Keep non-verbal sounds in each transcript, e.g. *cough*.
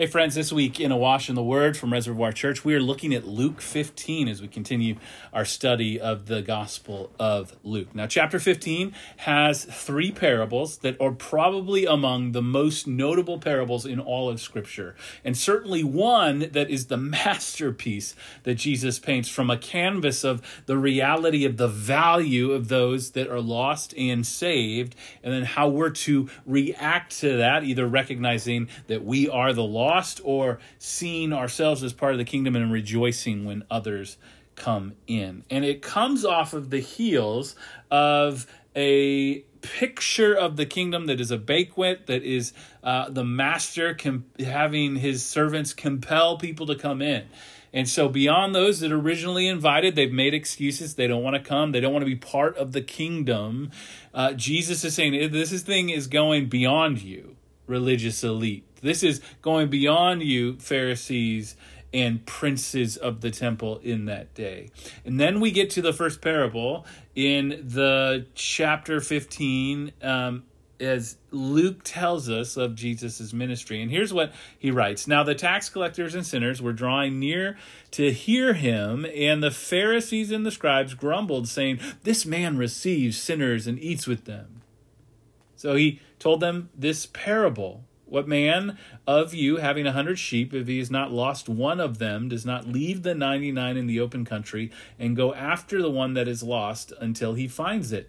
Hey, friends, this week in A Wash in the Word from Reservoir Church, we are looking at Luke 15 as we continue our study of the Gospel of Luke. Now, chapter 15 has three parables that are probably among the most notable parables in all of Scripture, and certainly one that is the *laughs* masterpiece that Jesus paints from a canvas of the reality of the value of those that are lost and saved, and then how we're to react to that, either recognizing that we are the lost lost or seeing ourselves as part of the kingdom and rejoicing when others come in. And it comes off of the heels of a picture of the kingdom that is a banquet, that is uh, the master com- having his servants compel people to come in. And so, beyond those that originally invited, they've made excuses. They don't want to come. They don't want to be part of the kingdom. Uh, Jesus is saying this thing is going beyond you, religious elite. This is going beyond you, Pharisees and princes of the temple in that day. And then we get to the first parable in the chapter 15 um, as Luke tells us of Jesus' ministry. And here's what he writes Now the tax collectors and sinners were drawing near to hear him, and the Pharisees and the scribes grumbled, saying, This man receives sinners and eats with them. So he told them this parable what man of you, having a hundred sheep, if he has not lost one of them, does not leave the ninety nine in the open country and go after the one that is lost until he finds it?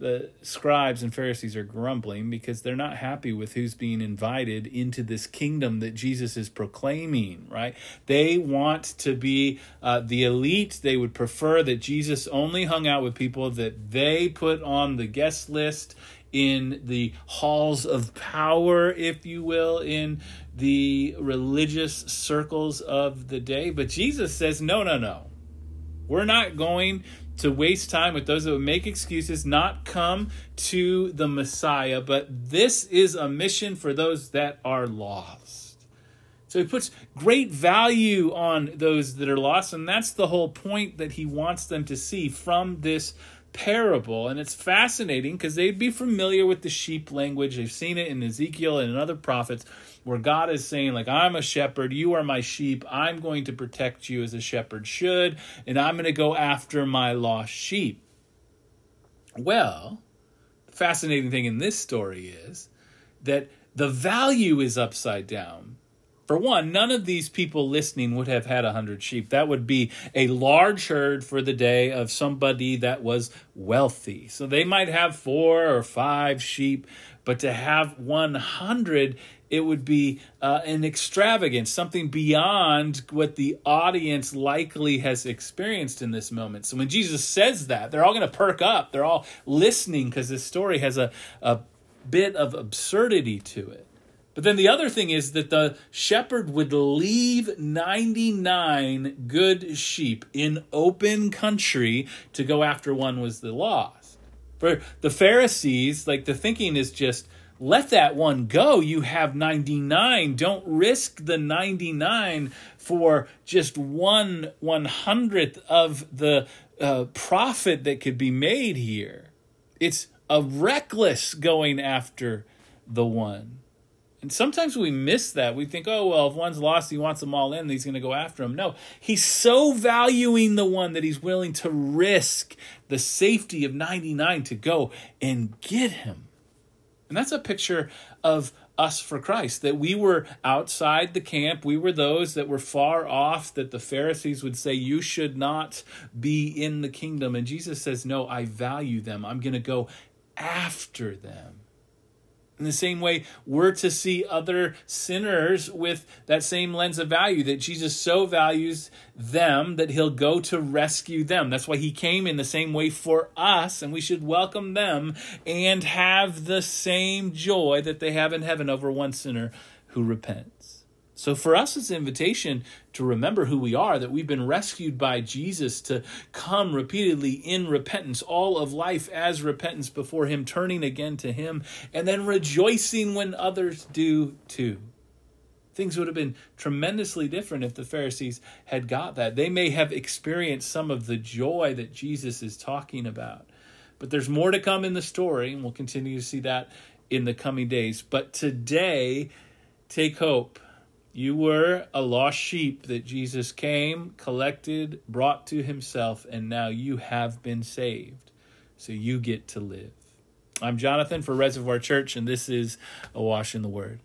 the scribes and Pharisees are grumbling because they're not happy with who's being invited into this kingdom that Jesus is proclaiming, right? They want to be uh, the elite. They would prefer that Jesus only hung out with people that they put on the guest list in the halls of power, if you will, in the religious circles of the day. But Jesus says, no, no, no. We're not going to waste time with those that would make excuses, not come to the Messiah, but this is a mission for those that are lost. So he puts great value on those that are lost, and that's the whole point that he wants them to see from this parable. And it's fascinating because they'd be familiar with the sheep language. They've seen it in Ezekiel and in other prophets where God is saying, like, I'm a shepherd, you are my sheep, I'm going to protect you as a shepherd should, and I'm going to go after my lost sheep. Well, the fascinating thing in this story is that the value is upside down. For one, none of these people listening would have had a hundred sheep. That would be a large herd for the day of somebody that was wealthy. So they might have four or five sheep, but to have 100 it would be uh, an extravagance, something beyond what the audience likely has experienced in this moment. So when Jesus says that, they're all going to perk up. They're all listening because this story has a, a bit of absurdity to it. But then the other thing is that the shepherd would leave 99 good sheep in open country to go after one was the lost. For the Pharisees, like the thinking is just let that one go. You have 99. Don't risk the 99 for just one one hundredth of the uh, profit that could be made here. It's a reckless going after the one. And sometimes we miss that. We think, oh, well, if one's lost, he wants them all in, he's going to go after them. No, he's so valuing the one that he's willing to risk the safety of 99 to go and get him. And that's a picture of us for Christ, that we were outside the camp. We were those that were far off, that the Pharisees would say, You should not be in the kingdom. And Jesus says, No, I value them. I'm going to go after them. In the same way, we're to see other sinners with that same lens of value that Jesus so values them that he'll go to rescue them. That's why he came in the same way for us, and we should welcome them and have the same joy that they have in heaven over one sinner who repents. So for us, it's an invitation to remember who we are, that we've been rescued by Jesus to come repeatedly in repentance, all of life as repentance before Him, turning again to Him, and then rejoicing when others do too. Things would have been tremendously different if the Pharisees had got that. They may have experienced some of the joy that Jesus is talking about. But there's more to come in the story, and we'll continue to see that in the coming days. But today, take hope you were a lost sheep that Jesus came, collected, brought to himself, and now you have been saved. So you get to live. I'm Jonathan for Reservoir Church, and this is A Wash in the Word.